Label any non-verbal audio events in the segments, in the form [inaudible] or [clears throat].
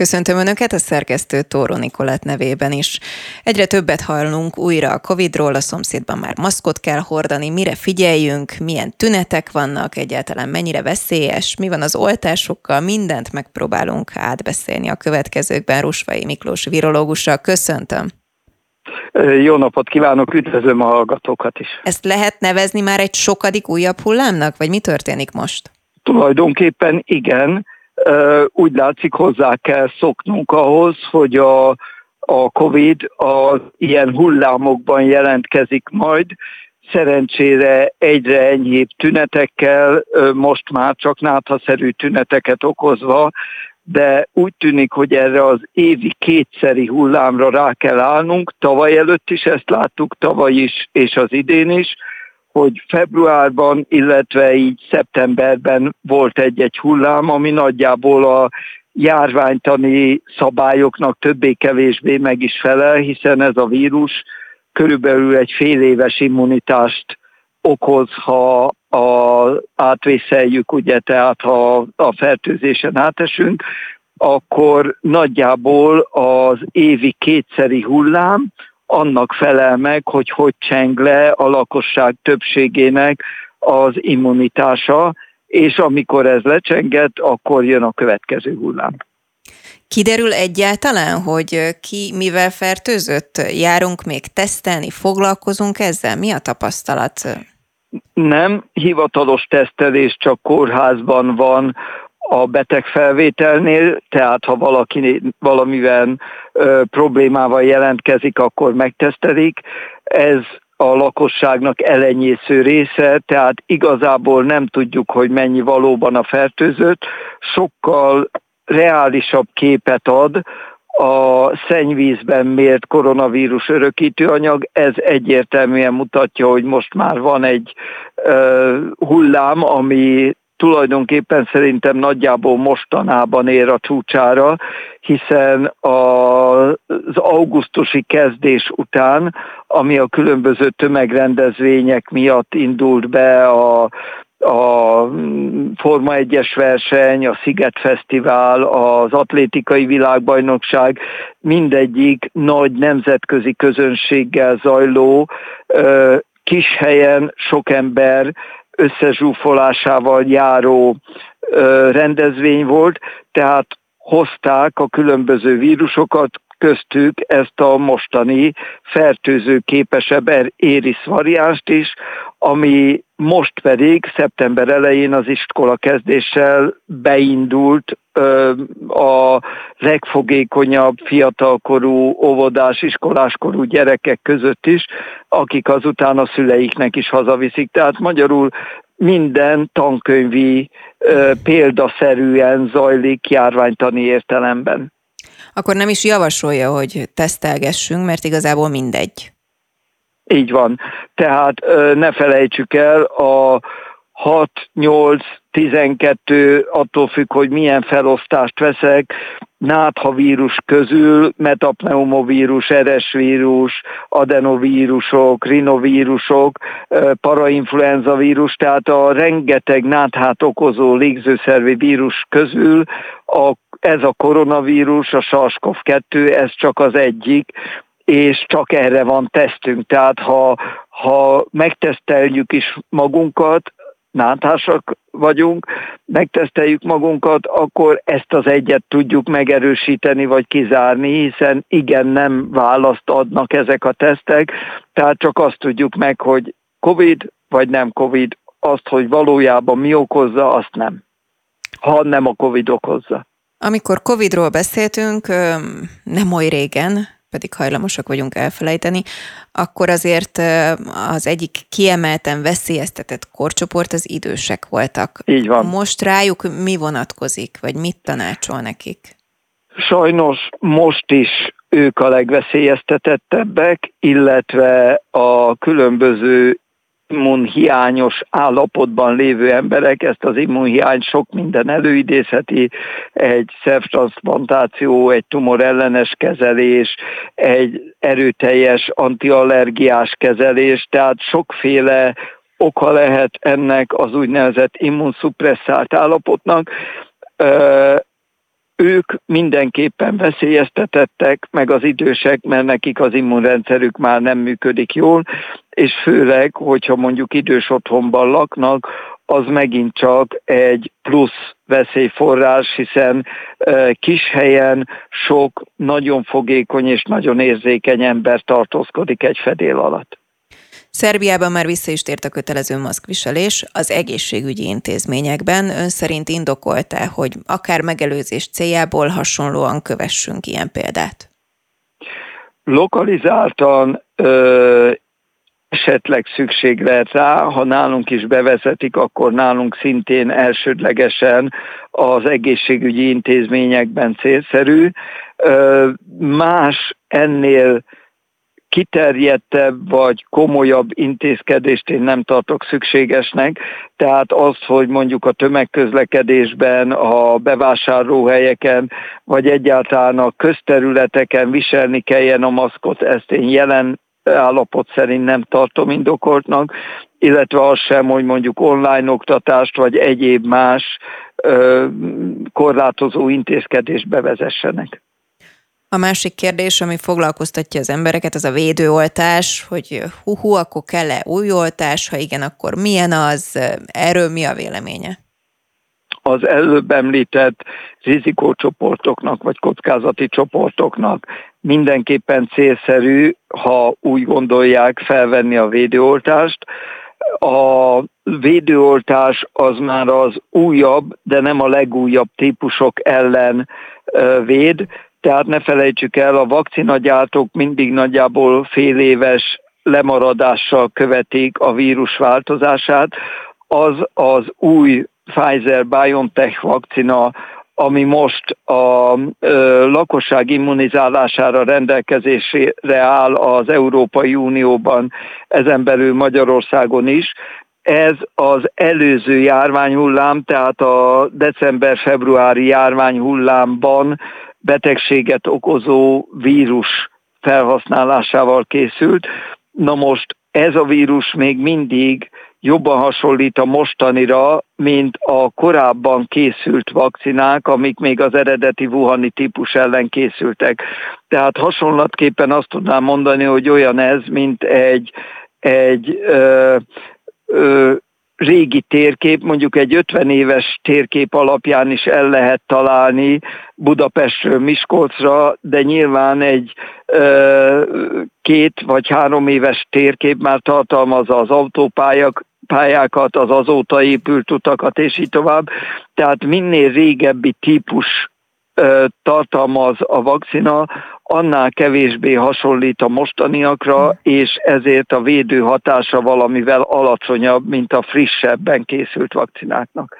Köszöntöm Önöket a szerkesztő Tóró Nikolát nevében is. Egyre többet hallunk újra a Covid-ról, a szomszédban már maszkot kell hordani, mire figyeljünk, milyen tünetek vannak, egyáltalán mennyire veszélyes, mi van az oltásokkal, mindent megpróbálunk átbeszélni a következőkben Rusvai Miklós virológussal. Köszöntöm! Jó napot kívánok, üdvözlöm a hallgatókat is. Ezt lehet nevezni már egy sokadik újabb hullámnak, vagy mi történik most? Tulajdonképpen igen, úgy látszik hozzá kell szoknunk ahhoz, hogy a, a COVID az ilyen hullámokban jelentkezik majd, szerencsére egyre enyhébb tünetekkel, most már csak náthaszerű tüneteket okozva, de úgy tűnik, hogy erre az évi kétszeri hullámra rá kell állnunk. Tavaly előtt is ezt láttuk, tavaly is és az idén is, hogy februárban, illetve így szeptemberben volt egy-egy hullám, ami nagyjából a járványtani szabályoknak többé-kevésbé meg is felel, hiszen ez a vírus körülbelül egy fél éves immunitást okoz, ha a, átvészeljük, ugye, tehát ha a fertőzésen átesünk, akkor nagyjából az évi kétszeri hullám, annak felel meg, hogy hogy cseng le a lakosság többségének az immunitása, és amikor ez lecsenget, akkor jön a következő hullám. Kiderül egyáltalán, hogy ki mivel fertőzött? Járunk még tesztelni, foglalkozunk ezzel? Mi a tapasztalat? Nem, hivatalos tesztelés csak kórházban van a betegfelvételnél, tehát ha valaki valamivel ö, problémával jelentkezik, akkor megtesztelik. Ez a lakosságnak elenyésző része, tehát igazából nem tudjuk, hogy mennyi valóban a fertőzött, sokkal reálisabb képet ad a szennyvízben mért koronavírus örökítőanyag, ez egyértelműen mutatja, hogy most már van egy uh, hullám, ami tulajdonképpen szerintem nagyjából mostanában ér a csúcsára, hiszen az augusztusi kezdés után, ami a különböző tömegrendezvények miatt indult be a a Forma 1-es verseny, a Sziget Fesztivál, az atlétikai világbajnokság, mindegyik nagy nemzetközi közönséggel zajló, kis helyen sok ember összezsúfolásával járó rendezvény volt, tehát hozták a különböző vírusokat, köztük ezt a mostani fertőző képesebb éris variánst is, ami most pedig szeptember elején az iskola kezdéssel beindult a legfogékonyabb fiatalkorú óvodás, iskoláskorú gyerekek között is, akik azután a szüleiknek is hazaviszik. Tehát magyarul minden tankönyvi példaszerűen zajlik járványtani értelemben. Akkor nem is javasolja, hogy tesztelgessünk, mert igazából mindegy. Így van. Tehát ne felejtsük el, a 6, 8, 12, attól függ, hogy milyen felosztást veszek, náthavírus közül metapneumovírus, vírus, adenovírusok, rinovírusok, parainfluenza vírus, tehát a rengeteg náthát okozó légzőszervi vírus közül a, ez a koronavírus, a SARS-CoV-2, ez csak az egyik, és csak erre van tesztünk. Tehát ha, ha megteszteljük is magunkat, náthásak vagyunk, megteszteljük magunkat, akkor ezt az egyet tudjuk megerősíteni vagy kizárni, hiszen igen, nem választ adnak ezek a tesztek, tehát csak azt tudjuk meg, hogy COVID vagy nem COVID, azt, hogy valójában mi okozza, azt nem. Ha nem a COVID okozza. Amikor COVID-ról beszéltünk, nem oly régen, pedig hajlamosak vagyunk elfelejteni, akkor azért az egyik kiemelten veszélyeztetett korcsoport az idősek voltak. Így van. Most rájuk mi vonatkozik, vagy mit tanácsol nekik? Sajnos most is ők a legveszélyeztetettebbek, illetve a különböző immunhiányos állapotban lévő emberek ezt az immunhiány sok minden előidézheti, egy szervtransplantáció, egy tumorellenes kezelés, egy erőteljes antiallergiás kezelés, tehát sokféle oka lehet ennek az úgynevezett immunszupresszált állapotnak ők mindenképpen veszélyeztetettek, meg az idősek, mert nekik az immunrendszerük már nem működik jól, és főleg, hogyha mondjuk idős otthonban laknak, az megint csak egy plusz veszélyforrás, hiszen kis helyen sok nagyon fogékony és nagyon érzékeny ember tartózkodik egy fedél alatt. Szerbiában már vissza is tért a kötelező maszkviselés az egészségügyi intézményekben. Ön szerint indokolta, hogy akár megelőzés céljából hasonlóan kövessünk ilyen példát? Lokalizáltan ö, esetleg szükség lehet rá, ha nálunk is bevezetik, akkor nálunk szintén elsődlegesen az egészségügyi intézményekben célszerű. Más ennél kiterjedtebb vagy komolyabb intézkedést én nem tartok szükségesnek, tehát az, hogy mondjuk a tömegközlekedésben, a bevásárlóhelyeken, vagy egyáltalán a közterületeken viselni kelljen a maszkot, ezt én jelen állapot szerint nem tartom indokoltnak, illetve az sem, hogy mondjuk online oktatást vagy egyéb más ö, korlátozó intézkedést bevezessenek. A másik kérdés, ami foglalkoztatja az embereket, az a védőoltás, hogy hú, akkor kell-e új oltás, ha igen, akkor milyen az, erről mi a véleménye? Az előbb említett rizikócsoportoknak vagy kockázati csoportoknak mindenképpen célszerű, ha úgy gondolják felvenni a védőoltást. A védőoltás az már az újabb, de nem a legújabb típusok ellen véd, tehát ne felejtsük el, a vakcinagyártók mindig nagyjából fél éves lemaradással követik a vírus változását. Az az új Pfizer-BioNTech vakcina, ami most a ö, lakosság immunizálására rendelkezésére áll az Európai Unióban, ezen belül Magyarországon is, ez az előző járványhullám, tehát a december-februári járványhullámban betegséget okozó vírus felhasználásával készült. Na most ez a vírus még mindig jobban hasonlít a mostanira, mint a korábban készült vakcinák, amik még az eredeti Wuhani típus ellen készültek. Tehát hasonlatképpen azt tudnám mondani, hogy olyan ez, mint egy, egy ö, ö, régi térkép, mondjuk egy 50 éves térkép alapján is el lehet találni Budapestről Miskolcra, de nyilván egy ö, két vagy három éves térkép már tartalmazza az autópályák, pályákat, az azóta épült utakat, és így tovább. Tehát minél régebbi típus tartalmaz a vakcina, annál kevésbé hasonlít a mostaniakra, és ezért a védő hatása valamivel alacsonyabb, mint a frissebben készült vakcináknak.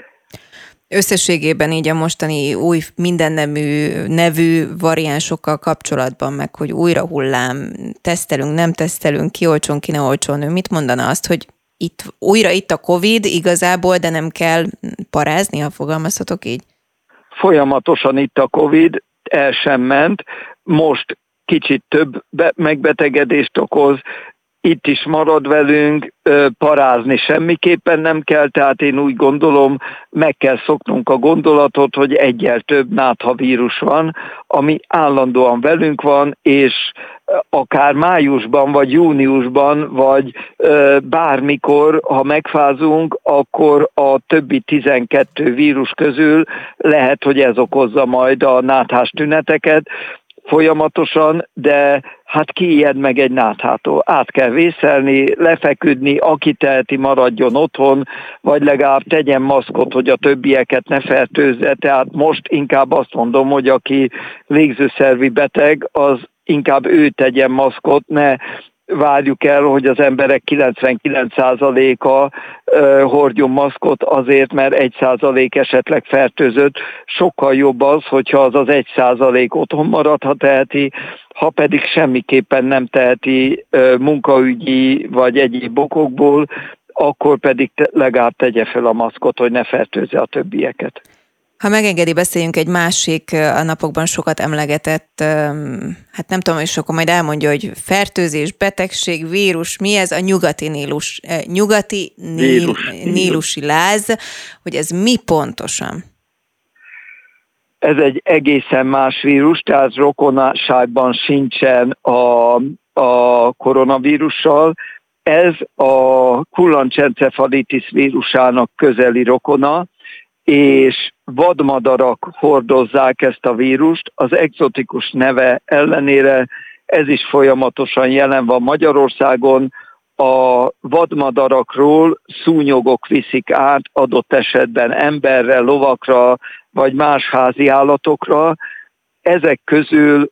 Összességében így a mostani új mindennemű nevű variánsokkal kapcsolatban, meg hogy újra hullám, tesztelünk, nem tesztelünk, ki olcsón, ki ne olcsón, ő mit mondana azt, hogy itt, újra itt a Covid igazából, de nem kell parázni, ha fogalmazhatok így? Folyamatosan itt a Covid, el sem ment, most kicsit több megbetegedést okoz, itt is marad velünk, parázni semmiképpen nem kell, tehát én úgy gondolom, meg kell szoknunk a gondolatot, hogy egyel több nátha vírus van, ami állandóan velünk van, és akár májusban, vagy júniusban, vagy bármikor, ha megfázunk, akkor a többi 12 vírus közül lehet, hogy ez okozza majd a náthás tüneteket, folyamatosan, de hát ki ijed meg egy náthától. Át kell vészelni, lefeküdni, aki teheti maradjon otthon, vagy legalább tegyen maszkot, hogy a többieket ne fertőzze. Tehát most inkább azt mondom, hogy aki légzőszervi beteg, az inkább ő tegyen maszkot, ne várjuk el, hogy az emberek 99%-a hordjon maszkot azért, mert 1% esetleg fertőzött. Sokkal jobb az, hogyha az az 1% otthon marad, ha teheti, ha pedig semmiképpen nem teheti munkaügyi vagy egyéb okokból, akkor pedig legalább tegye fel a maszkot, hogy ne fertőzze a többieket. Ha megengedi, beszéljünk egy másik, a napokban sokat emlegetett, hát nem tudom, és akkor majd elmondja, hogy fertőzés, betegség, vírus, mi ez a nyugati nílus, nyugati níl, nílusi láz, hogy ez mi pontosan? Ez egy egészen más vírus, tehát rokonságban sincsen a, a koronavírussal. Ez a kullancsencefalitis vírusának közeli rokona, és vadmadarak hordozzák ezt a vírust. Az exotikus neve ellenére ez is folyamatosan jelen van Magyarországon. A vadmadarakról szúnyogok viszik át adott esetben emberre, lovakra vagy más házi állatokra. Ezek közül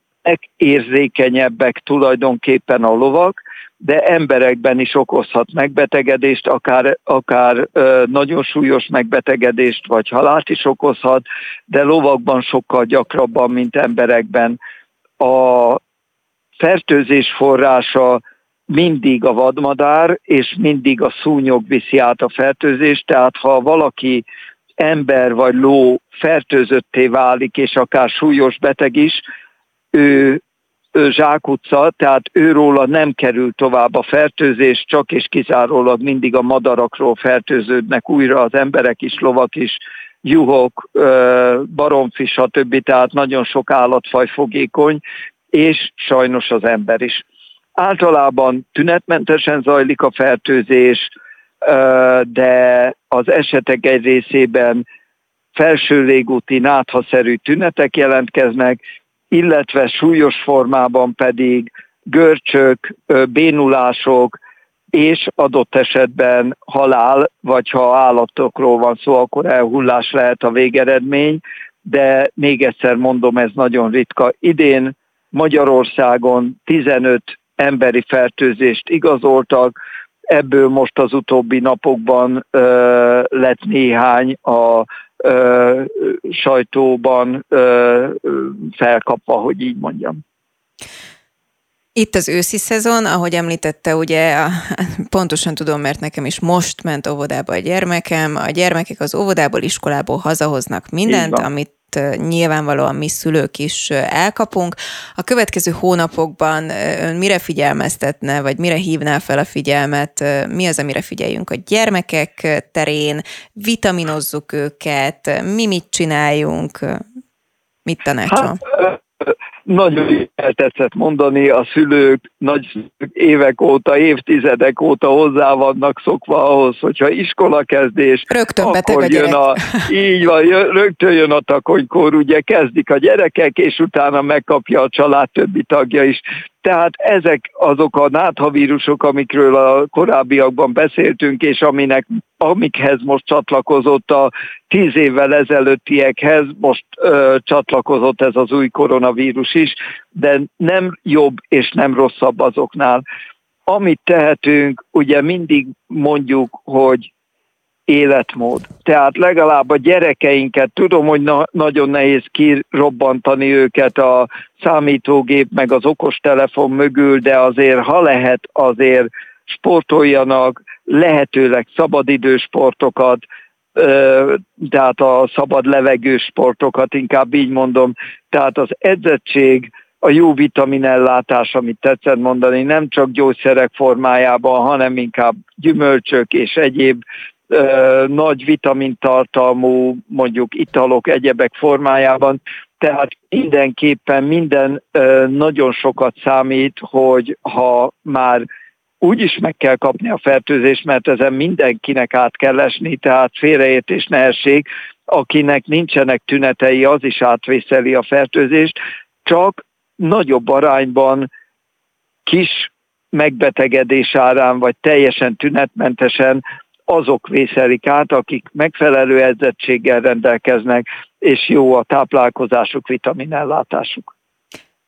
érzékenyebbek tulajdonképpen a lovak, de emberekben is okozhat megbetegedést, akár, akár nagyon súlyos megbetegedést, vagy halált is okozhat, de lovakban sokkal gyakrabban, mint emberekben. A fertőzés forrása mindig a vadmadár, és mindig a szúnyog viszi át a fertőzést, tehát ha valaki ember vagy ló fertőzötté válik, és akár súlyos beteg is, ő zsákutca, tehát őróla nem kerül tovább a fertőzés, csak és kizárólag mindig a madarakról fertőződnek újra az emberek is, lovak is, juhok, baromfi, stb. Tehát nagyon sok állatfaj fogékony, és sajnos az ember is. Általában tünetmentesen zajlik a fertőzés, de az esetek egy részében felső légúti náthaszerű tünetek jelentkeznek, illetve súlyos formában pedig görcsök, bénulások, és adott esetben halál, vagy ha állatokról van szó, akkor elhullás lehet a végeredmény, de még egyszer mondom, ez nagyon ritka. Idén Magyarországon 15 emberi fertőzést igazoltak, ebből most az utóbbi napokban ö, lett néhány a sajtóban felkapva, hogy így mondjam. Itt az őszi szezon, ahogy említette, ugye pontosan tudom, mert nekem is most ment óvodába a gyermekem. A gyermekek az óvodából, iskolából hazahoznak mindent, amit nyilvánvalóan mi szülők is elkapunk. A következő hónapokban ön mire figyelmeztetne, vagy mire hívná fel a figyelmet, mi az, amire figyeljünk a gyermekek terén, vitaminozzuk őket, mi mit csináljunk, mit tanácsol? Hát, nagyon tetszett mondani, a szülők nagy évek óta, évtizedek óta hozzá vannak szokva ahhoz, hogyha iskola kezdés, rögtön akkor a jön a, így van, jön, rögtön jön a takonykor, ugye kezdik a gyerekek, és utána megkapja a család többi tagja is. Tehát ezek azok a náthavírusok, amikről a korábbiakban beszéltünk, és aminek, amikhez most csatlakozott a tíz évvel ezelőttiekhez, most ö, csatlakozott ez az új koronavírus is, de nem jobb és nem rosszabb azoknál. Amit tehetünk, ugye mindig mondjuk, hogy életmód. Tehát legalább a gyerekeinket, tudom, hogy na- nagyon nehéz kirobbantani őket a számítógép meg az okostelefon mögül, de azért, ha lehet, azért sportoljanak, lehetőleg szabadidős sportokat, tehát a szabad levegős sportokat, inkább így mondom. Tehát az edzettség, a jó vitaminellátás, amit tetszett mondani, nem csak gyógyszerek formájában, hanem inkább gyümölcsök és egyéb nagy vitamintartalmú mondjuk italok, egyebek formájában, tehát mindenképpen minden nagyon sokat számít, hogy ha már úgy is meg kell kapni a fertőzést, mert ezen mindenkinek át kell esni, tehát félreértés ne essék, akinek nincsenek tünetei, az is átvészeli a fertőzést, csak nagyobb arányban kis megbetegedés árán, vagy teljesen tünetmentesen azok vészelik át, akik megfelelő edzettséggel rendelkeznek, és jó a táplálkozásuk, vitaminellátásuk.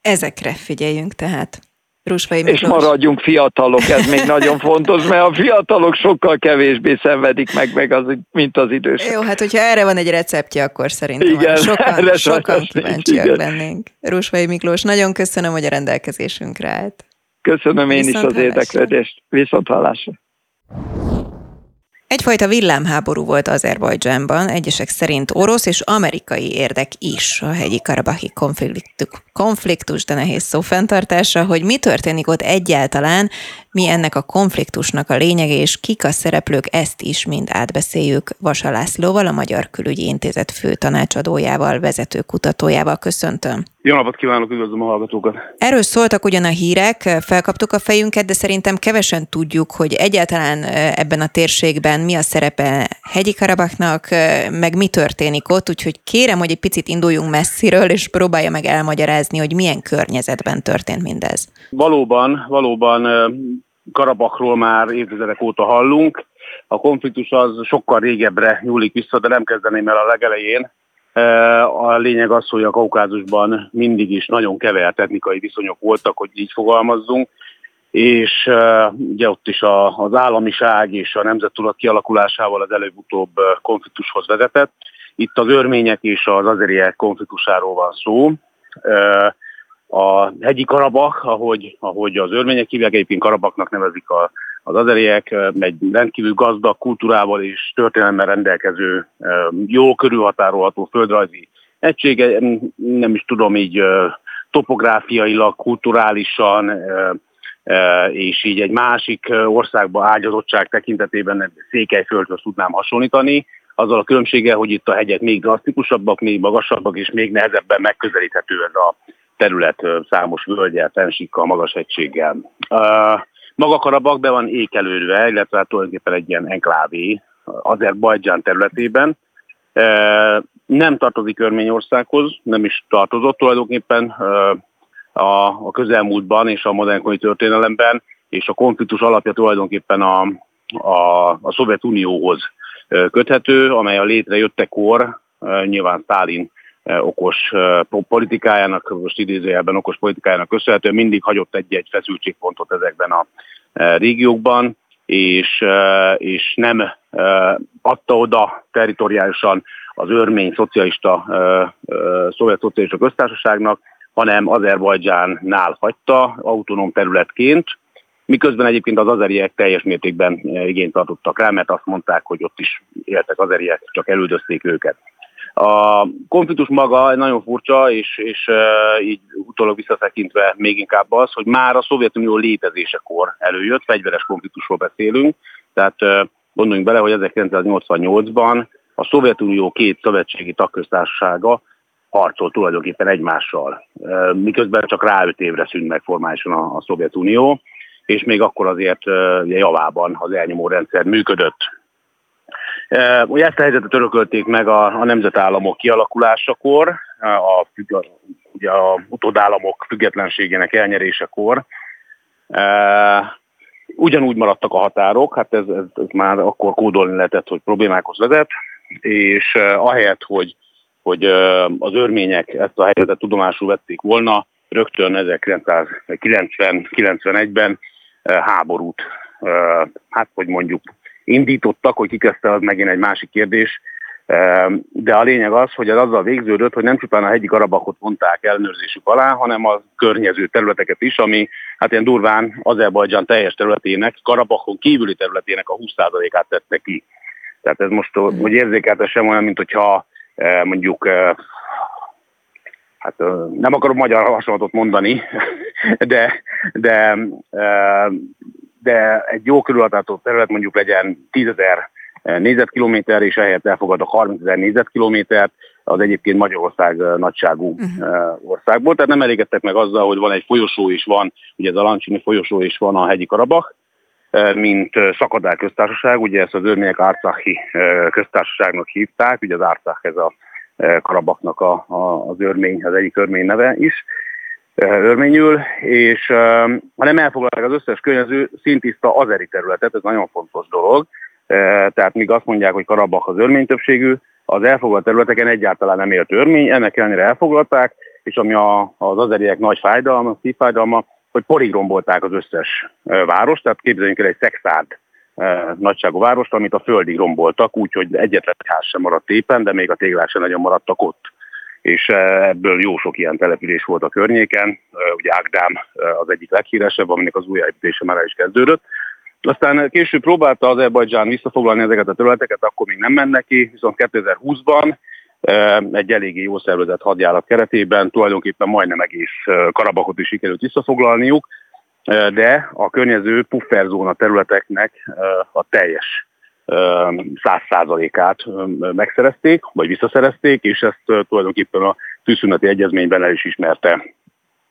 Ezekre figyeljünk tehát. Rusvai És maradjunk fiatalok, ez még [laughs] nagyon fontos, mert a fiatalok sokkal kevésbé szenvedik meg, meg az, mint az idősek. Jó, hát hogyha erre van egy receptje, akkor szerintem igen, sokan, sokan kíváncsiak igen. lennénk. Rusvai Miklós, nagyon köszönöm, hogy a rendelkezésünkre állt. Köszönöm én Viszont is az érdeklődést. Viszont hallásra. Egyfajta villámháború volt Azerbajdzsánban, egyesek szerint orosz és amerikai érdek is a hegyi karabahi konfliktus, konfliktus, de nehéz szó fenntartása, hogy mi történik ott egyáltalán, mi ennek a konfliktusnak a lényege, és kik a szereplők, ezt is mind átbeszéljük Vasa Lászlóval, a Magyar Külügyi Intézet fő tanácsadójával, vezető kutatójával. Köszöntöm. Jó napot kívánok, üdvözlöm a hallgatókat! Erről szóltak ugyan a hírek, felkaptuk a fejünket, de szerintem kevesen tudjuk, hogy egyáltalán ebben a térségben mi a szerepe hegyi Karabaknak, meg mi történik ott, úgyhogy kérem, hogy egy picit induljunk messziről, és próbálja meg elmagyarázni, hogy milyen környezetben történt mindez. Valóban, valóban Karabakról már évtizedek óta hallunk. A konfliktus az sokkal régebbre nyúlik vissza, de nem kezdeném el a legelején. A lényeg az, hogy a Kaukázusban mindig is nagyon kevert etnikai viszonyok voltak, hogy így fogalmazzunk, és ugye ott is az államiság és a nemzettudat kialakulásával az előbb-utóbb konfliktushoz vezetett. Itt az örmények és az azeriek konfliktusáról van szó. A hegyi Karabak, ahogy, ahogy az örmények hívják, egyébként Karabaknak nevezik a, az azeriek, egy rendkívül gazdag kultúrával és történelemmel rendelkező, jó körülhatárolható földrajzi egysége, nem is tudom így topográfiailag, kulturálisan, és így egy másik országba ágyazottság tekintetében Székelyföldhöz tudnám hasonlítani, azzal a különbséggel, hogy itt a hegyek még drasztikusabbak, még magasabbak, és még nehezebben megközelíthető ez a terület számos völgyel, fensíkkal, magas egységgel. Maga Karabak be van ékelődve, illetve hát tulajdonképpen egy ilyen enklávé Azerbajdzsán területében. Nem tartozik Örményországhoz, nem is tartozott tulajdonképpen a, a közelmúltban és a modernkori történelemben, és a konfliktus alapja tulajdonképpen a, a, a Szovjetunióhoz köthető, amely a létrejöttekor nyilván Stalin okos politikájának, most idézőjelben okos politikájának köszönhetően mindig hagyott egy-egy feszültségpontot ezekben a régiókban, és, és nem adta oda territoriálisan az örmény szocialista, szovjet szocialista köztársaságnak, hanem Azerbajdzsánnál hagyta autonóm területként, miközben egyébként az azeriek teljes mértékben igényt tartottak rá, mert azt mondták, hogy ott is éltek azeriek, csak elüldözték őket. A konfliktus maga nagyon furcsa, és, és uh, így utólag visszatekintve még inkább az, hogy már a Szovjetunió létezésekor előjött, fegyveres konfliktusról beszélünk, tehát uh, gondoljunk bele, hogy 1988-ban a Szovjetunió két szövetségi tagköztársasága harcol tulajdonképpen egymással, uh, miközben csak rá öt évre szűnt meg formálisan a, a Szovjetunió, és még akkor azért uh, javában az elnyomó rendszer működött. Ugye ezt a helyzetet örökölték meg a, a nemzetállamok kialakulásakor, a, ugye a utódállamok függetlenségének elnyerésekor. Ugyanúgy maradtak a határok, hát ez, ez, ez már akkor kódolni lehetett, hogy problémákhoz vezet, és ahelyett, hogy, hogy az örmények ezt a helyzetet tudomásul vették volna, rögtön 1990-91-ben háborút, hát hogy mondjuk indítottak, hogy kikezdte, az megint egy másik kérdés. De a lényeg az, hogy ez azzal végződött, hogy nem csupán a hegyi Karabakot vonták ellenőrzésük alá, hanem a környező területeket is, ami hát ilyen durván Azerbajdzsán teljes területének, Karabakon kívüli területének a 20%-át tette ki. Tehát ez most, hogy érzékelte sem olyan, mint hogyha mondjuk hát nem akarok magyar hasonlatot mondani, [laughs] de, de de egy jó körülhatárolható terület mondjuk legyen 10 ezer négyzetkilométer, és ehelyett elfogadok 30 ezer négyzetkilométert, az egyébként Magyarország nagyságú uh-huh. országból. Tehát nem elégedtek meg azzal, hogy van egy folyosó is van, ugye ez a Lancsini folyosó is van a hegyi Karabach, mint szakadár köztársaság, ugye ezt az örmények Árcachi köztársaságnak hívták, ugye az Árcach ez a Karabaknak a, a, az örmény, az egyik örmény neve is örményül, és ha nem elfoglalják az összes környező szintiszta azeri területet, ez nagyon fontos dolog, tehát míg azt mondják, hogy Karabach az örmény többségű, az elfoglalt területeken egyáltalán nem élt örmény, ennek ellenére elfoglalták, és ami a, az azeriek nagy fájdalma, szívfájdalma, hogy porig rombolták az összes várost, tehát képzeljünk el egy szexárd nagyságú várost, amit a földig romboltak, úgyhogy egyetlen ház sem maradt éppen, de még a téglák sem nagyon maradtak ott. És eh, ebből jó sok ilyen település volt a környéken, eh, ugye Ágdám az egyik leghíresebb, aminek az újjáépítése már el is kezdődött. Aztán később próbálta Azerbajdzsán visszafoglalni ezeket a területeket, akkor még nem mennek ki, viszont 2020-ban egy eléggé jó szervezett hadjárat keretében, tulajdonképpen majdnem egész Karabakot is sikerült visszafoglalniuk, de a környező pufferzóna területeknek a teljes száz százalékát megszerezték, vagy visszaszerezték, és ezt tulajdonképpen a tűzszüneti egyezményben el is ismerte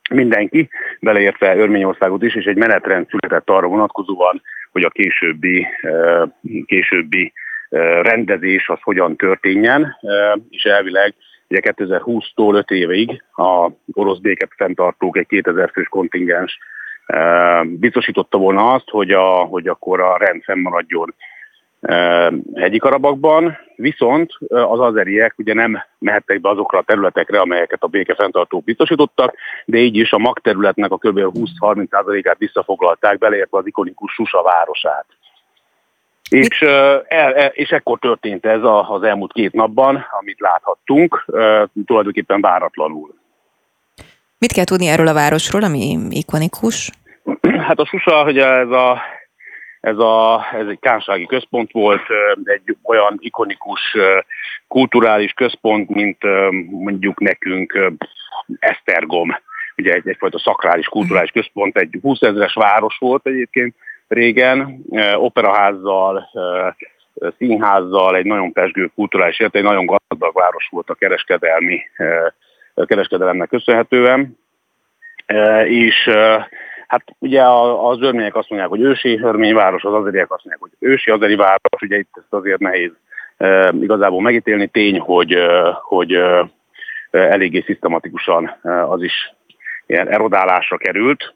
mindenki, beleértve Örményországot is, és egy menetrend született arra vonatkozóan, hogy a későbbi, későbbi rendezés az hogyan történjen, és elvileg ugye 2020-tól 5 évig a orosz béket fenntartók egy 2000 fős kontingens biztosította volna azt, hogy, a, hogy akkor a rend fennmaradjon hegyi Karabakban, viszont az azeriek ugye nem mehettek be azokra a területekre, amelyeket a békefenntartók biztosítottak, de így is a mag területnek a kb. 20-30%-át visszafoglalták, beleértve az ikonikus Susa városát. És, és ekkor történt ez az elmúlt két napban, amit láthattunk, tulajdonképpen váratlanul. Mit kell tudni erről a városról, ami ikonikus? Hát a Susa, hogy ez a ez, a, ez egy kánsági központ volt, egy olyan ikonikus kulturális központ, mint mondjuk nekünk Esztergom, ugye egy, egyfajta szakrális kulturális központ, egy 20 ezeres város volt egyébként régen, operaházzal, színházzal, egy nagyon pesgő kulturális érte, egy nagyon gazdag város volt a kereskedelmi kereskedelemnek köszönhetően, és Hát ugye az örmények azt mondják, hogy ősi örményváros, az azeriek azt mondják, hogy ősi azeri város, ugye itt ezt azért nehéz e, igazából megítélni. Tény, hogy, e, hogy e, eléggé szisztematikusan e, az is ilyen erodálásra került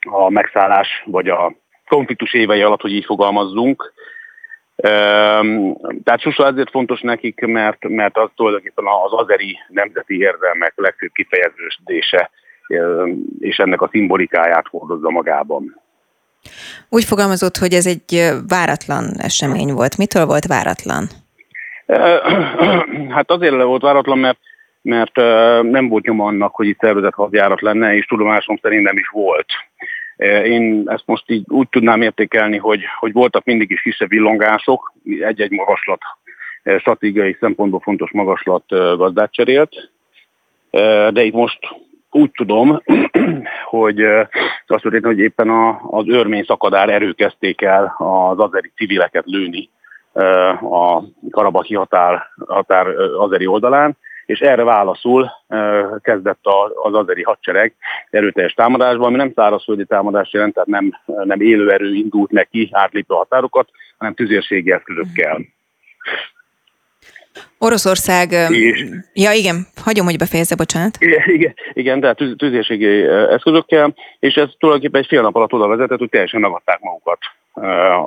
a megszállás, vagy a konfliktus évei alatt, hogy így fogalmazzunk. Tehát Susa ezért fontos nekik, mert, mert az tulajdonképpen az azeri nemzeti érzelmek legfőbb kifejeződése és ennek a szimbolikáját hordozza magában. Úgy fogalmazott, hogy ez egy váratlan esemény volt. Mitől volt váratlan? [clears throat] Hát azért volt váratlan, mert mert nem volt nyoma annak, hogy itt szervezett hadjárat lenne, és tudomásom szerint nem is volt. Én ezt most így úgy tudnám értékelni, hogy, hogy voltak mindig is kisebb villongások, egy-egy magaslat, stratégiai szempontból fontos magaslat gazdát cserélt, de itt most úgy tudom, [clears throat] hogy azt történt, hogy éppen a, az örmény szakadár erő kezdték el az azeri civileket lőni a karabaki határ, határ azeri oldalán, és erre válaszul kezdett az azeri hadsereg erőteljes támadásban, ami nem szárazföldi támadást jelent, tehát nem, nem élő erő indult neki átlépve a határokat, hanem tüzérségi eszközökkel. Oroszország, és, ja igen, hagyom, hogy befejezze, bocsánat. Igen, igen de tüz, tüzérségi eszközökkel, és ez tulajdonképpen egy fél nap alatt oda vezetett, hogy teljesen megadták magukat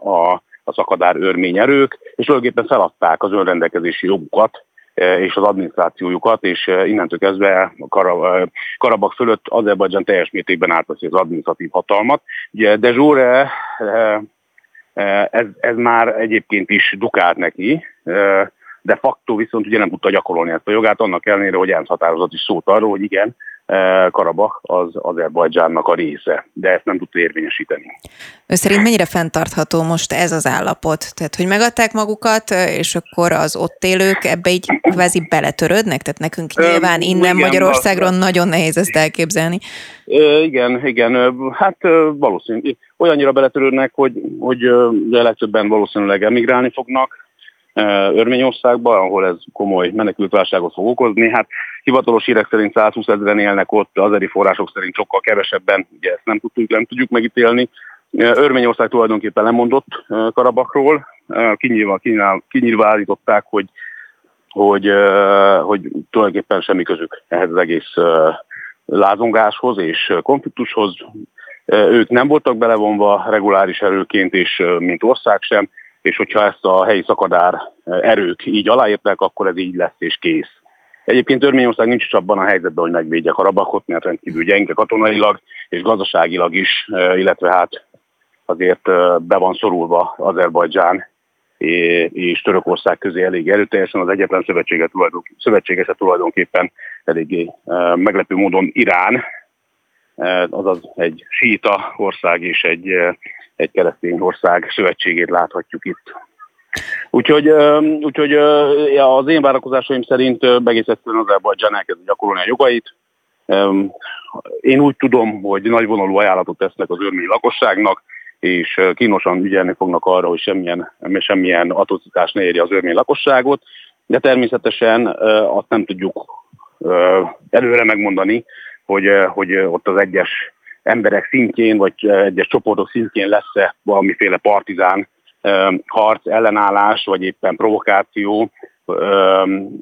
a, a szakadár örmény erők, és tulajdonképpen feladták az önrendelkezési jogukat, és az adminisztrációjukat, és innentől kezdve Karabak fölött Azerbajdzsán teljes mértékben átveszi az adminisztratív hatalmat. De Zsóre, ez, ez már egyébként is dukált neki, de facto viszont ugye nem tudta gyakorolni ezt a jogát, annak ellenére, hogy ENSZ határozat is szólt arról, hogy igen, Karabach az Azerbajdzsánnak a része, de ezt nem tudta érvényesíteni. Ő szerint mennyire fenntartható most ez az állapot? Tehát, hogy megadták magukat, eh, és akkor az ott élők ebbe így kvázi beletörődnek? Tehát nekünk nyilván innen igen, Magyarországról az... nagyon nehéz ezt elképzelni. Igen, igen, hát valószínűleg olyannyira beletörődnek, hogy, hogy legtöbben valószínűleg emigrálni fognak, Örményországba, ahol ez komoly menekültválságot fog okozni. Hát hivatalos hírek szerint 120 ezeren élnek ott, azeri források szerint sokkal kevesebben, ugye ezt nem tudjuk, nem tudjuk megítélni. Örményország tulajdonképpen lemondott Karabakról, kinyilvánították, hogy, hogy, hogy tulajdonképpen semmi közük ehhez az egész lázongáshoz és konfliktushoz. Ők nem voltak belevonva reguláris erőként, és mint ország sem, és hogyha ezt a helyi szakadár eh, erők így aláírták, akkor ez így lesz és kész. Egyébként Törvényország nincs is abban a helyzetben, hogy megvédje Karabakot, mert rendkívül gyenge katonailag és gazdaságilag is, eh, illetve hát azért eh, be van szorulva Azerbajdzsán és Törökország közé elég erőteljesen, az egyetlen szövetséget tulajdonképpen, szövetségese tulajdonképpen eléggé meglepő módon Irán, azaz egy síta ország és egy egy keresztény ország szövetségét láthatjuk itt. Úgyhogy, úgyhogy az én várakozásaim szerint egész egyszerűen Azerbajdzsán elkezd gyakorolni a jogait. Én úgy tudom, hogy nagyvonalú ajánlatot tesznek az örmény lakosságnak, és kínosan ügyelni fognak arra, hogy semmilyen, semmilyen atrocitás ne érje az örmény lakosságot, de természetesen azt nem tudjuk előre megmondani, hogy, hogy ott az egyes emberek szintjén, vagy egyes csoportok szintjén lesz-e valamiféle partizán harc, ellenállás, vagy éppen provokáció,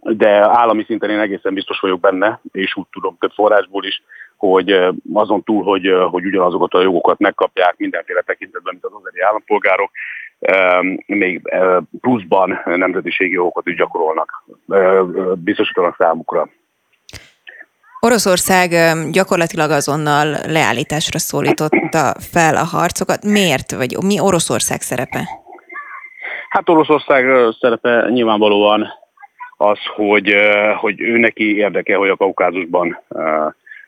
de állami szinten én egészen biztos vagyok benne, és úgy tudom több forrásból is, hogy azon túl, hogy, hogy ugyanazokat a jogokat megkapják mindenféle tekintetben, mint az azeri állampolgárok, még pluszban nemzetiségi jogokat is gyakorolnak, biztosítanak számukra. Oroszország gyakorlatilag azonnal leállításra szólította fel a harcokat. Miért? Vagy mi Oroszország szerepe? Hát Oroszország szerepe nyilvánvalóan az, hogy, hogy ő neki érdeke, hogy a Kaukázusban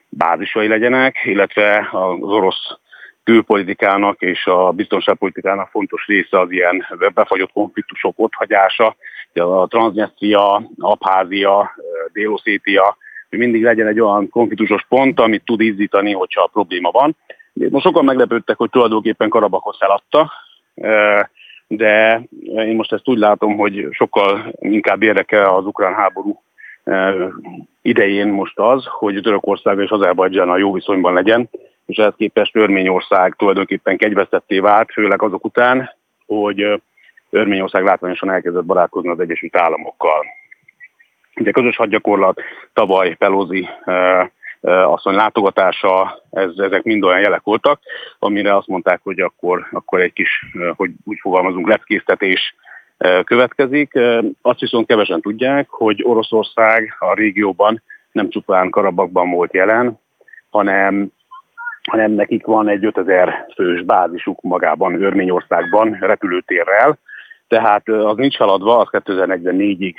bázisai legyenek, illetve az orosz külpolitikának és a biztonságpolitikának fontos része az ilyen befagyott konfliktusok otthagyása, a Transnistria, Abházia, Déloszétia, hogy mindig legyen egy olyan konfliktusos pont, amit tud izzítani, hogyha a probléma van. Most sokan meglepődtek, hogy tulajdonképpen Karabakot feladta, de én most ezt úgy látom, hogy sokkal inkább érdekel az ukrán háború idején most az, hogy Törökország és Azerbajdzsán a jó viszonyban legyen, és ehhez képest Örményország tulajdonképpen kegyvesztetté vált, főleg azok után, hogy Örményország látványosan elkezdett barátkozni az Egyesült Államokkal. Ugye közös hadgyakorlat, tavaly Pelosi asszony látogatása, ez, ezek mind olyan jelek voltak, amire azt mondták, hogy akkor, akkor egy kis, hogy úgy fogalmazunk, leckésztetés következik. Azt viszont kevesen tudják, hogy Oroszország a régióban nem csupán Karabakban volt jelen, hanem, hanem nekik van egy 5000 fős bázisuk magában Örményországban repülőtérrel, tehát az nincs haladva, az 2044-ig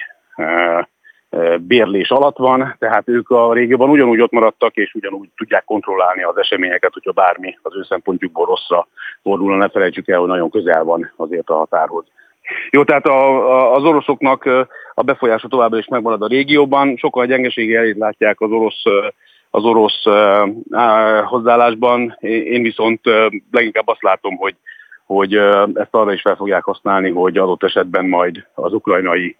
bérlés alatt van, tehát ők a régióban ugyanúgy ott maradtak, és ugyanúgy tudják kontrollálni az eseményeket, hogyha bármi az ő szempontjukból rosszra fordulna, ne felejtsük el, hogy nagyon közel van azért a határhoz. Jó, tehát a, a, az oroszoknak a befolyása továbbra is megmarad a régióban, sokkal gyengeségi elét látják az orosz az orosz uh, hozzáállásban. Én viszont uh, leginkább azt látom, hogy, hogy uh, ezt arra is fel fogják használni, hogy adott esetben majd az ukrajnai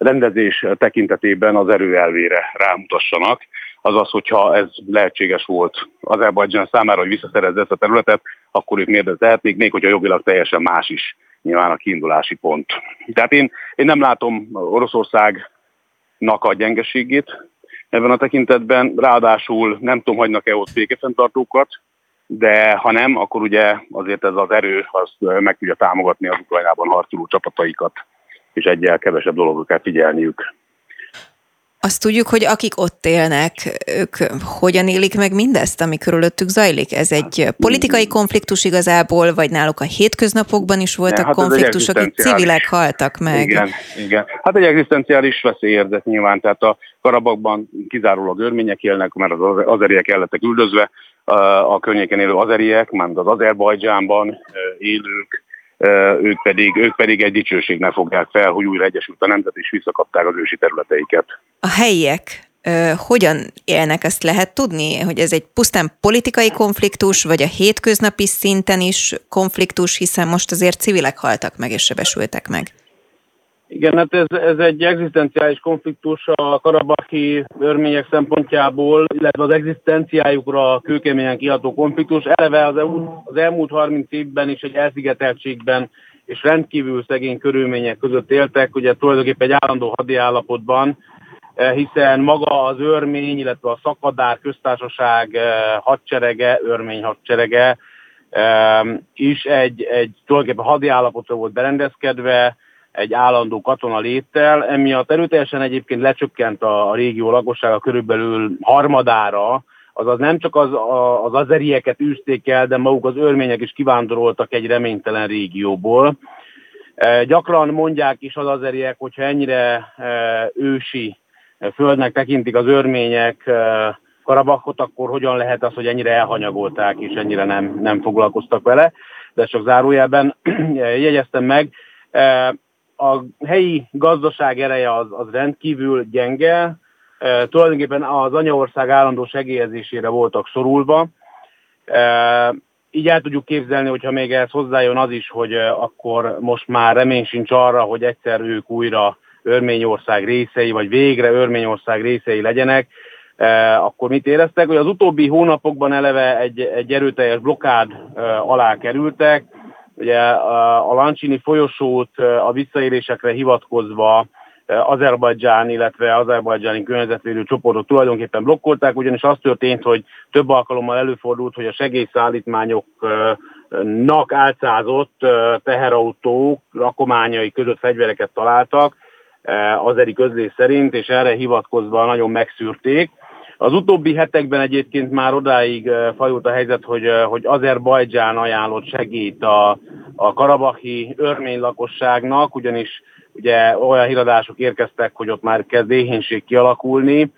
rendezés tekintetében az erőelvére rámutassanak. Azaz, hogyha ez lehetséges volt Azerbajdzsán számára, hogy visszaszerezze ezt a területet, akkor ők miért tehetnék, még hogyha jogilag teljesen más is nyilván a kiindulási pont. Tehát én, én nem látom Oroszországnak a gyengeségét ebben a tekintetben, ráadásul nem tudom, hagynak-e ott békefenntartókat, de ha nem, akkor ugye azért ez az erő az meg tudja támogatni az Ukrajnában harcoló csapataikat és egyel kevesebb dologra kell figyelniük. Azt tudjuk, hogy akik ott élnek, ők hogyan élik meg mindezt, ami körülöttük zajlik? Ez egy politikai konfliktus igazából, vagy náluk a hétköznapokban is voltak hát konfliktusok, itt civilek haltak meg? Igen, igen. Hát egy egzisztenciális veszélyérzet nyilván, tehát a Karabakban kizárólag örmények élnek, mert az azeriek ellettek üldözve, a környéken élő azeriek, mert az Azerbajdzsánban élők, ők pedig, ők pedig egy dicsőségnek fogják fel, hogy újra egyesült a nemzet, és visszakapták az ősi területeiket. A helyiek hogyan élnek, ezt lehet tudni, hogy ez egy pusztán politikai konfliktus, vagy a hétköznapi szinten is konfliktus, hiszen most azért civilek haltak meg és sebesültek meg. Igen, hát ez, ez egy egzisztenciális konfliktus a karabaki örmények szempontjából, illetve az egzisztenciájukra kőkeményen kiható konfliktus. Eleve az, az elmúlt 30 évben is egy elszigeteltségben és rendkívül szegény körülmények között éltek, ugye tulajdonképpen egy állandó hadiállapotban, eh, hiszen maga az örmény, illetve a szakadár köztársaság eh, hadserege, örmény hadserege eh, is egy, egy tulajdonképpen hadiállapotra volt berendezkedve, egy állandó katona léttel, emiatt erőteljesen egyébként lecsökkent a, régió lakossága körülbelül harmadára, azaz nem csak az, az azerieket űzték el, de maguk az örmények is kivándoroltak egy reménytelen régióból. E, gyakran mondják is az azeriek, hogyha ennyire e, ősi földnek tekintik az örmények e, Karabakot, akkor hogyan lehet az, hogy ennyire elhanyagolták és ennyire nem, nem foglalkoztak vele. De csak zárójelben [clears throat] jegyeztem meg, A helyi gazdaság ereje az, az rendkívül gyenge, tulajdonképpen az anyaország állandó segélyezésére voltak szorulva. Így el tudjuk képzelni, hogyha még ehhez hozzájön az is, hogy akkor most már remény sincs arra, hogy egyszer ők újra Örményország részei, vagy végre Örményország részei legyenek, akkor mit éreztek, hogy az utóbbi hónapokban eleve egy, egy erőteljes blokád alá kerültek, ugye a Lancsini folyosót a visszaélésekre hivatkozva Azerbajdzsán, illetve azerbajdzsáni környezetvédő csoportok tulajdonképpen blokkolták, ugyanis az történt, hogy több alkalommal előfordult, hogy a segélyszállítmányoknak álcázott teherautók rakományai között fegyvereket találtak, azeri közlés szerint, és erre hivatkozva nagyon megszűrték. Az utóbbi hetekben egyébként már odáig fajult a helyzet, hogy, hogy Azerbajdzsán ajánlott segít a, a karabahi örmény lakosságnak, ugyanis ugye olyan híradások érkeztek, hogy ott már kezd éhénység kialakulni,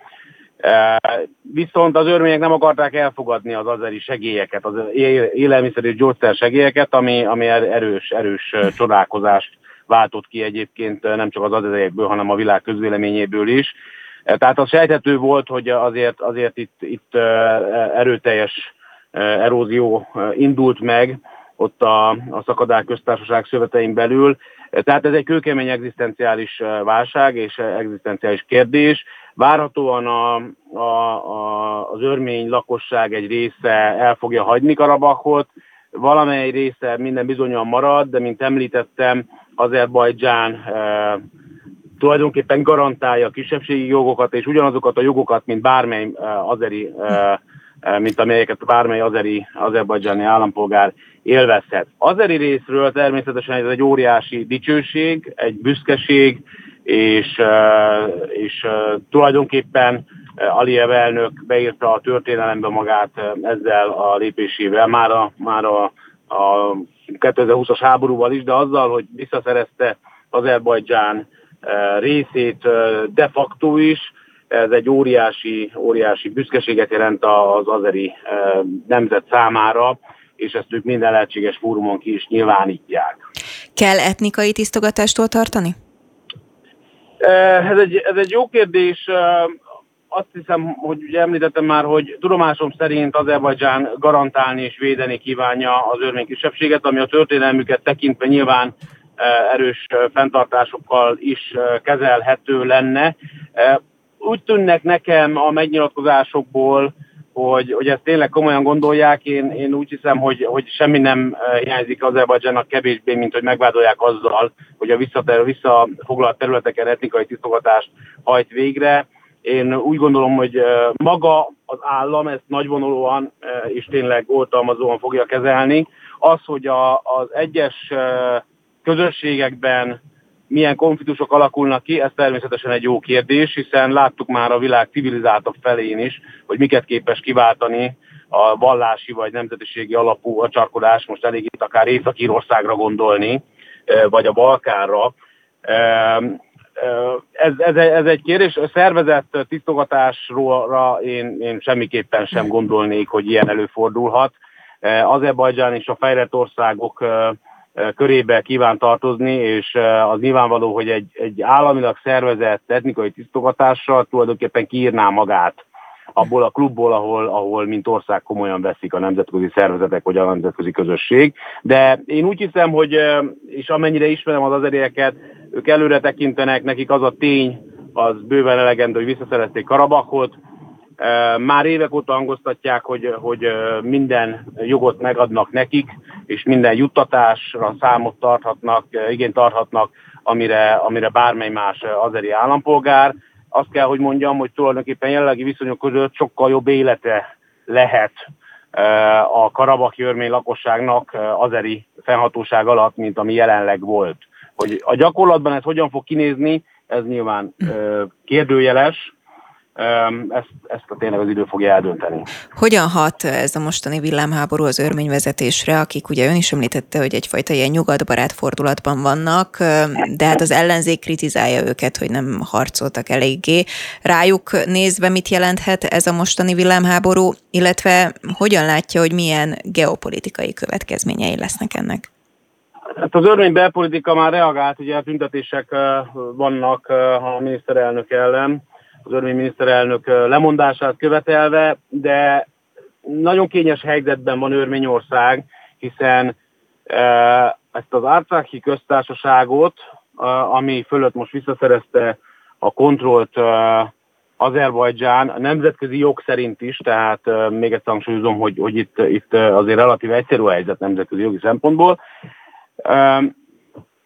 Viszont az örmények nem akarták elfogadni az azeri segélyeket, az élelmiszer és gyógyszer segélyeket, ami, ami er-, erős, erős csodálkozást váltott ki egyébként nem csak az azeriekből, hanem a világ közvéleményéből is. Tehát az sejthető volt, hogy azért, azért itt, itt erőteljes erózió indult meg ott a, a szakadár köztársaság szövetein belül. Tehát ez egy kőkemény egzisztenciális válság és egzisztenciális kérdés. Várhatóan a, a, a, az örmény lakosság egy része el fogja hagyni Karabachot, valamely része minden bizonyan marad, de mint említettem, Azerbajdzsán e, tulajdonképpen garantálja a kisebbségi jogokat, és ugyanazokat a jogokat, mint bármely azeri, mint amelyeket bármely azeri, azerbajdzsáni állampolgár élvezhet. Azeri részről természetesen ez egy óriási dicsőség, egy büszkeség, és, és tulajdonképpen Aliyev elnök beírta a történelembe magát ezzel a lépésével, már a, már a, a 2020-as háborúval is, de azzal, hogy visszaszerezte Azerbajdzsán részét de facto is, ez egy óriási, óriási büszkeséget jelent az azeri nemzet számára, és ezt ők minden lehetséges fórumon ki is nyilvánítják. Kell etnikai tisztogatástól tartani? Ez egy, ez egy jó kérdés azt hiszem, hogy ugye említettem már, hogy tudomásom szerint Azerbajdzsán garantálni és védeni kívánja az örmény kisebbséget, ami a történelmüket tekintve nyilván e, erős fenntartásokkal is kezelhető lenne. Úgy tűnnek nekem a megnyilatkozásokból, hogy, hogy ezt tényleg komolyan gondolják. Én, én úgy hiszem, hogy, hogy semmi nem hiányzik Azerbajdzsának kevésbé, mint hogy megvádolják azzal, hogy a visszafoglalt területeken etnikai tisztogatást hajt végre én úgy gondolom, hogy maga az állam ezt nagyvonulóan és tényleg oltalmazóan fogja kezelni. Az, hogy a, az egyes közösségekben milyen konfliktusok alakulnak ki, ez természetesen egy jó kérdés, hiszen láttuk már a világ civilizáltabb felén is, hogy miket képes kiváltani a vallási vagy nemzetiségi alapú acsarkodás, most elég itt akár Észak-Írországra gondolni, vagy a Balkánra ez, ez, ez egy kérdés. A szervezett tisztogatásra én, én semmiképpen sem gondolnék, hogy ilyen előfordulhat. Azerbajdzsán és a fejlett országok körébe kíván tartozni, és az nyilvánvaló, hogy egy, egy államilag szervezett etnikai tisztogatással tulajdonképpen kiírná magát abból a klubból, ahol, ahol mint ország komolyan veszik a nemzetközi szervezetek vagy a nemzetközi közösség. De én úgy hiszem, hogy, és amennyire ismerem az azerieket, ők előre tekintenek, nekik az a tény, az bőven elegendő, hogy visszaszerezték Karabakot. Már évek óta hangoztatják, hogy, hogy minden jogot megadnak nekik, és minden juttatásra számot tarthatnak, igényt tarthatnak, amire, amire bármely más azeri állampolgár azt kell, hogy mondjam, hogy tulajdonképpen jelenlegi viszonyok között sokkal jobb élete lehet eh, a karabaki örmény lakosságnak azeri fennhatóság alatt, mint ami jelenleg volt. Hogy a gyakorlatban ez hogyan fog kinézni, ez nyilván kérdőjeles, ezt, ezt a tényleg az idő fogja eldönteni. Hogyan hat ez a mostani villámháború az örményvezetésre, akik ugye ön is említette, hogy egyfajta ilyen nyugatbarát fordulatban vannak, de hát az ellenzék kritizálja őket, hogy nem harcoltak eléggé. Rájuk nézve mit jelenthet ez a mostani villámháború, illetve hogyan látja, hogy milyen geopolitikai következményei lesznek ennek? Hát az örmény belpolitika már reagált, ugye a tüntetések vannak a miniszterelnök ellen, az örmény miniszterelnök lemondását követelve, de nagyon kényes helyzetben van Örményország, hiszen ezt az Árcáki köztársaságot, ami fölött most visszaszerezte a kontrollt Azerbajdzsán a nemzetközi jog szerint is, tehát még egyszer hangsúlyozom, hogy, hogy itt, itt azért relatív egyszerű a helyzet nemzetközi jogi szempontból,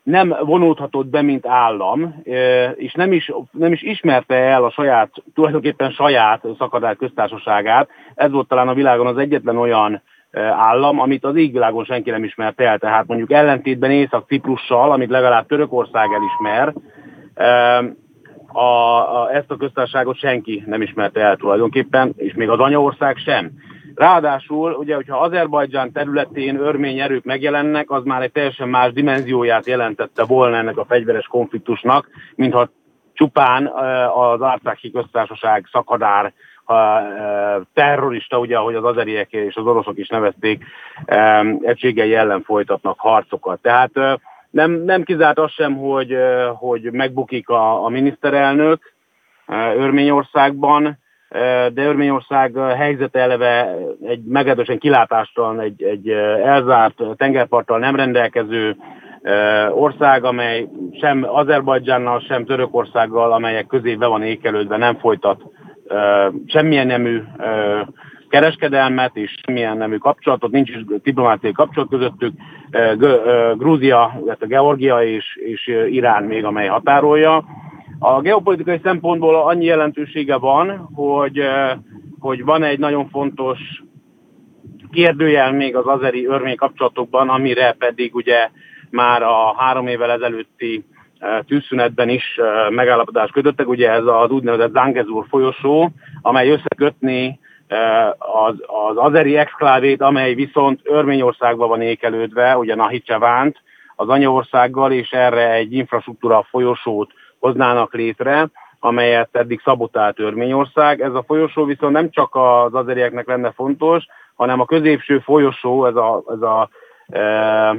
nem vonódhatott be, mint állam, és nem is, nem is ismerte el a saját, tulajdonképpen saját szakadár köztársaságát. Ez volt talán a világon az egyetlen olyan állam, amit az égvilágon senki nem ismert el. Tehát mondjuk ellentétben Észak-Ciprussal, amit legalább Törökország elismer, a, a, ezt a köztársaságot senki nem ismerte el tulajdonképpen, és még az anyaország sem. Ráadásul, ugye, hogyha Azerbajdzsán területén örmény erők megjelennek, az már egy teljesen más dimenzióját jelentette volna ennek a fegyveres konfliktusnak, mintha csupán az Ártáki köztársaság szakadár terrorista, ugye, ahogy az azeriek és az oroszok is nevezték, egységei ellen folytatnak harcokat. Tehát nem, nem kizárt az sem, hogy, hogy megbukik a, a miniszterelnök Örményországban, de Örményország helyzete eleve egy meglehetősen kilátástalan, egy, egy elzárt tengerparttal nem rendelkező ország, amely sem Azerbajdzsánnal, sem Törökországgal, amelyek közé be van ékelődve, nem folytat semmilyen nemű kereskedelmet és semmilyen nemű kapcsolatot, nincs is diplomáciai kapcsolat közöttük. Grúzia, illetve Georgia és, és Irán még, amely határolja. A geopolitikai szempontból annyi jelentősége van, hogy, hogy van egy nagyon fontos kérdőjel még az azeri örmény kapcsolatokban, amire pedig ugye már a három évvel ezelőtti tűzszünetben is megállapodást kötöttek, ugye ez az úgynevezett Zangezur folyosó, amely összekötni az, az azeri exklávét, amely viszont Örményországban van ékelődve, ugye Nahicsevánt, az anyaországgal, és erre egy infrastruktúra folyosót hoznának létre, amelyet eddig szabotált Örményország. Ez a folyosó viszont nem csak az azerieknek lenne fontos, hanem a középső folyosó, ez a, ez a e,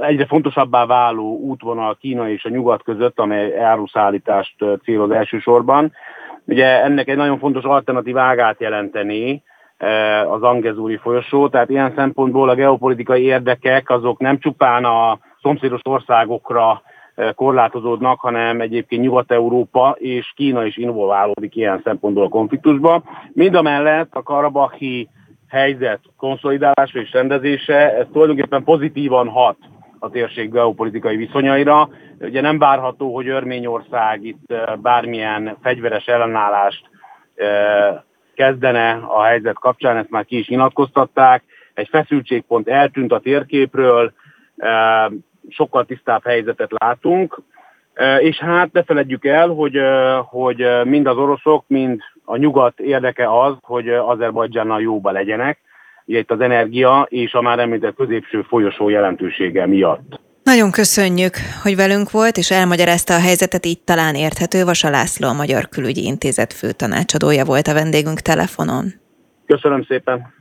egyre fontosabbá váló útvonal Kína és a nyugat között, amely áruszállítást céloz elsősorban. Ugye ennek egy nagyon fontos alternatív ágát jelenteni e, az Angezúri folyosó, tehát ilyen szempontból a geopolitikai érdekek azok nem csupán a szomszédos országokra korlátozódnak, hanem egyébként Nyugat-Európa és Kína is involválódik ilyen szempontból a konfliktusba. Mind a mellett a karabahi helyzet konszolidálása és rendezése, ez tulajdonképpen pozitívan hat a térség geopolitikai viszonyaira. Ugye nem várható, hogy Örményország itt bármilyen fegyveres ellenállást kezdene a helyzet kapcsán, ezt már ki is nyilatkoztatták. Egy feszültségpont eltűnt a térképről, sokkal tisztább helyzetet látunk, és hát ne feledjük el, hogy, hogy mind az oroszok, mind a nyugat érdeke az, hogy Azerbajdzsánnal jóba legyenek, ugye itt az energia és a már említett középső folyosó jelentősége miatt. Nagyon köszönjük, hogy velünk volt, és elmagyarázta a helyzetet, így talán érthető. Vasa László, a Magyar Külügyi Intézet főtanácsadója volt a vendégünk telefonon. Köszönöm szépen.